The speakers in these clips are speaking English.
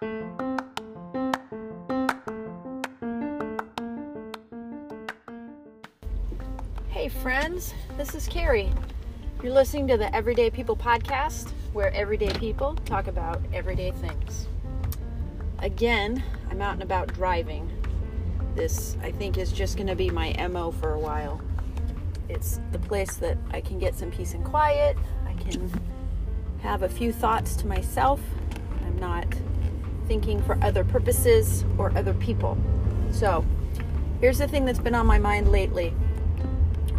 Hey, friends, this is Carrie. You're listening to the Everyday People podcast, where everyday people talk about everyday things. Again, I'm out and about driving. This, I think, is just going to be my MO for a while. It's the place that I can get some peace and quiet. I can have a few thoughts to myself. I'm not thinking for other purposes or other people. So, here's the thing that's been on my mind lately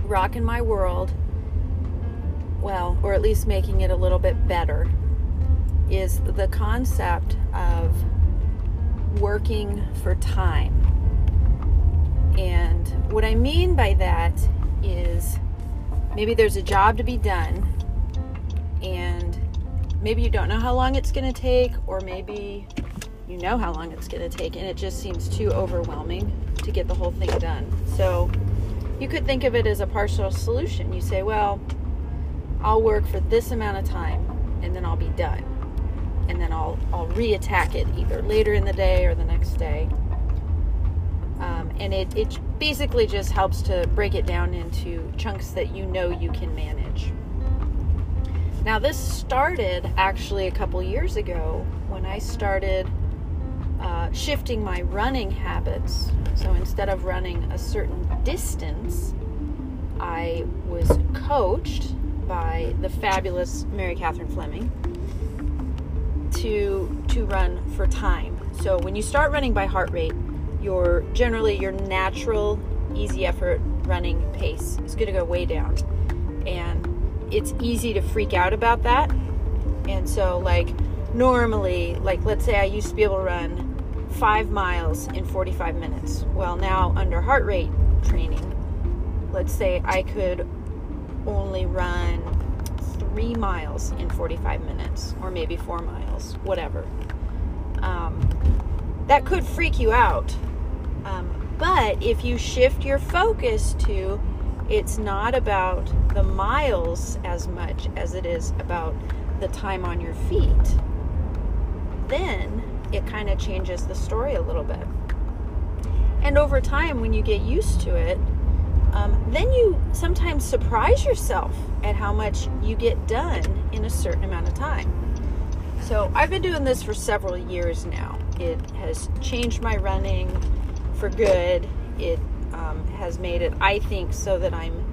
rocking my world, well, or at least making it a little bit better, is the concept of working for time. And what I mean by that is maybe there's a job to be done, and maybe you don't know how long it's going to take, or maybe you know how long it's going to take, and it just seems too overwhelming to get the whole thing done. So, you could think of it as a partial solution. You say, well, I'll work for this amount of time and then I'll be done. And then I'll, I'll reattack it either later in the day or the next day. Um, and it, it basically just helps to break it down into chunks that you know you can manage. Now, this started actually a couple years ago when I started uh, shifting my running habits. So instead of running a certain distance, I was coached by the fabulous Mary Catherine Fleming to to run for time. So when you start running by heart rate, your generally your natural easy effort running pace is going to go way down. And it's easy to freak out about that. And so like normally like let's say I used to be able to run five miles in 45 minutes. Well, now under heart rate training, let's say I could only run three miles in 45 minutes, or maybe four miles, whatever. Um, that could freak you out. Um, but if you shift your focus to it's not about the miles as much as it is about the time on your feet, then it kind of changes the story a little bit. And over time, when you get used to it, um, then you sometimes surprise yourself at how much you get done in a certain amount of time. So I've been doing this for several years now. It has changed my running for good. It um, has made it, I think, so that I'm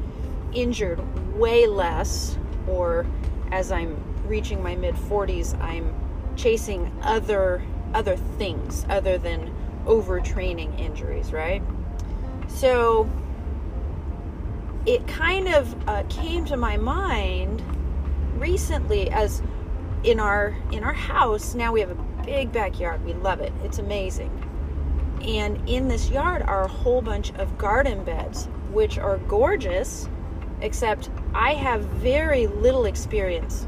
injured way less, or as I'm reaching my mid 40s, I'm chasing other other things other than overtraining injuries, right? So it kind of uh, came to my mind recently as in our in our house now we have a big backyard we love it it's amazing and in this yard are a whole bunch of garden beds which are gorgeous except i have very little experience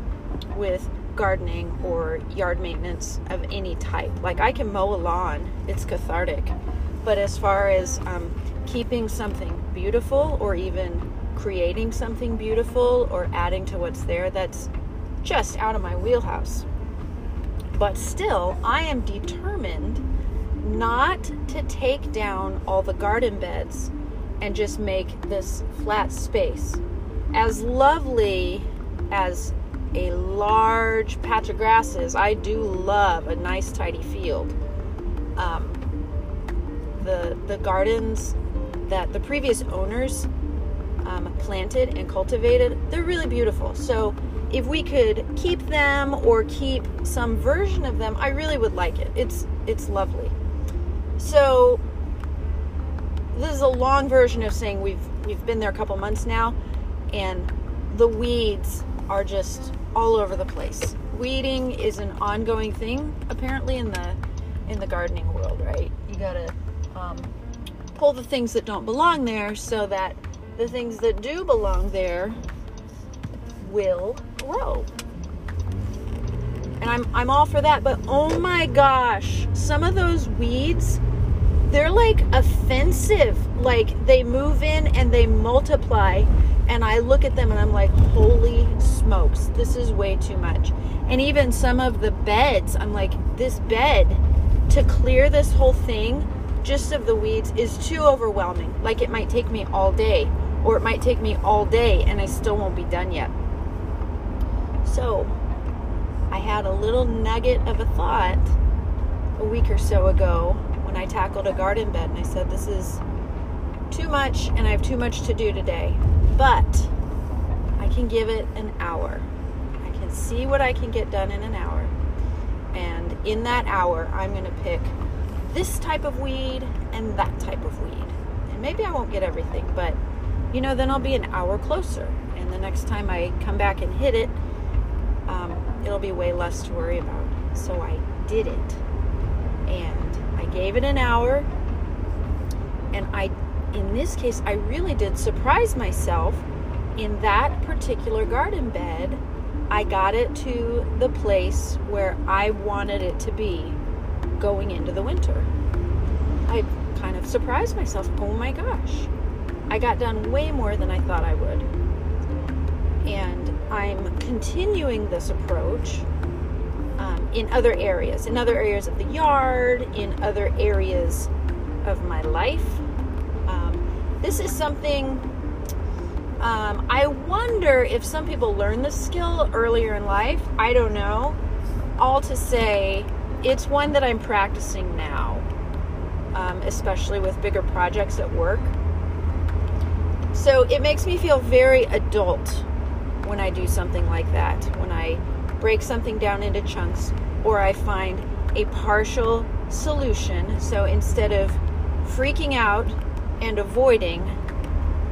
with gardening or yard maintenance of any type. Like I can mow a lawn, it's cathartic. But as far as um, keeping something beautiful or even creating something beautiful or adding to what's there, that's just out of my wheelhouse. But still, I am determined not to take down all the garden beds and just make this flat space. As lovely as a large patch of grasses. I do love a nice tidy field. Um, the the gardens that the previous owners um, planted and cultivated, they're really beautiful. So if we could keep them or keep some version of them, I really would like it. It's it's lovely. So this is a long version of saying we've we've been there a couple months now, and the weeds are just all over the place. Weeding is an ongoing thing, apparently in the in the gardening world, right? You gotta um, pull the things that don't belong there so that the things that do belong there will grow. And I'm I'm all for that, but oh my gosh, some of those weeds they're like offensive. Like they move in and they multiply and I look at them and I'm like, holy smokes, this is way too much. And even some of the beds, I'm like, this bed to clear this whole thing just of the weeds is too overwhelming. Like it might take me all day, or it might take me all day and I still won't be done yet. So, I had a little nugget of a thought a week or so ago when I tackled a garden bed and I said, This is too much and I have too much to do today. But I can give it an hour. I can see what I can get done in an hour. And in that hour, I'm going to pick this type of weed and that type of weed. And maybe I won't get everything, but you know, then I'll be an hour closer. And the next time I come back and hit it, um, it'll be way less to worry about. So I did it. And I gave it an hour. And I, in this case, I really did surprise myself in that particular garden bed. I got it to the place where I wanted it to be going into the winter. I kind of surprised myself. Oh my gosh. I got done way more than I thought I would. And I'm continuing this approach um, in other areas, in other areas of the yard, in other areas of my life. This is something um, I wonder if some people learn this skill earlier in life. I don't know. All to say, it's one that I'm practicing now, um, especially with bigger projects at work. So it makes me feel very adult when I do something like that, when I break something down into chunks or I find a partial solution. So instead of freaking out and avoiding,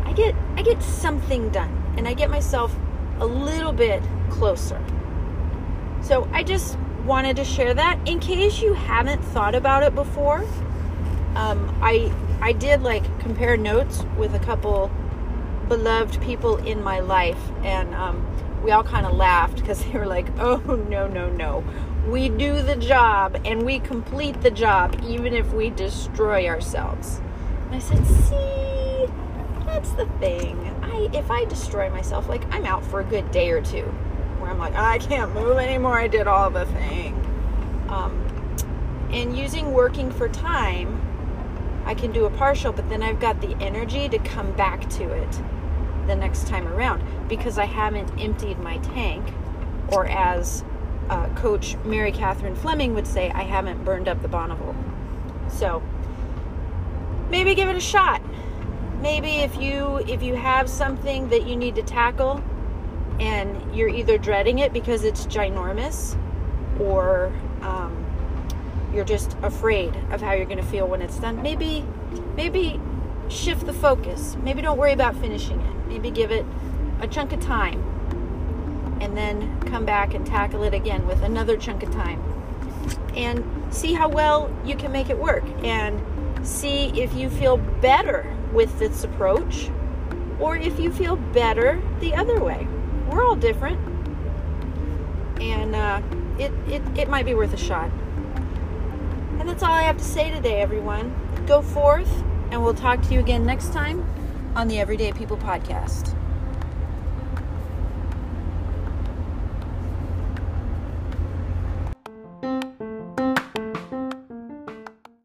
I get I get something done and I get myself a little bit closer. So I just wanted to share that in case you haven't thought about it before. Um, I I did like compare notes with a couple beloved people in my life, and um, we all kind of laughed because they were like, "Oh no no no, we do the job and we complete the job even if we destroy ourselves." I said, "See, that's the thing. I if I destroy myself, like I'm out for a good day or two, where I'm like, I can't move anymore. I did all the thing. Um, and using working for time, I can do a partial, but then I've got the energy to come back to it the next time around because I haven't emptied my tank, or as uh, Coach Mary Catherine Fleming would say, I haven't burned up the Bonneville. So maybe give it a shot. Maybe if you if you have something that you need to tackle and you're either dreading it because it's ginormous or um, you're just afraid of how you're going to feel when it's done maybe maybe shift the focus. Maybe don't worry about finishing it. Maybe give it a chunk of time and then come back and tackle it again with another chunk of time and see how well you can make it work. And see if you feel better with this approach or if you feel better the other way we're all different. And uh, it, it, it might be worth a shot. And that's all I have to say today, everyone. Go forth, and we'll talk to you again next time on the Everyday People Podcast.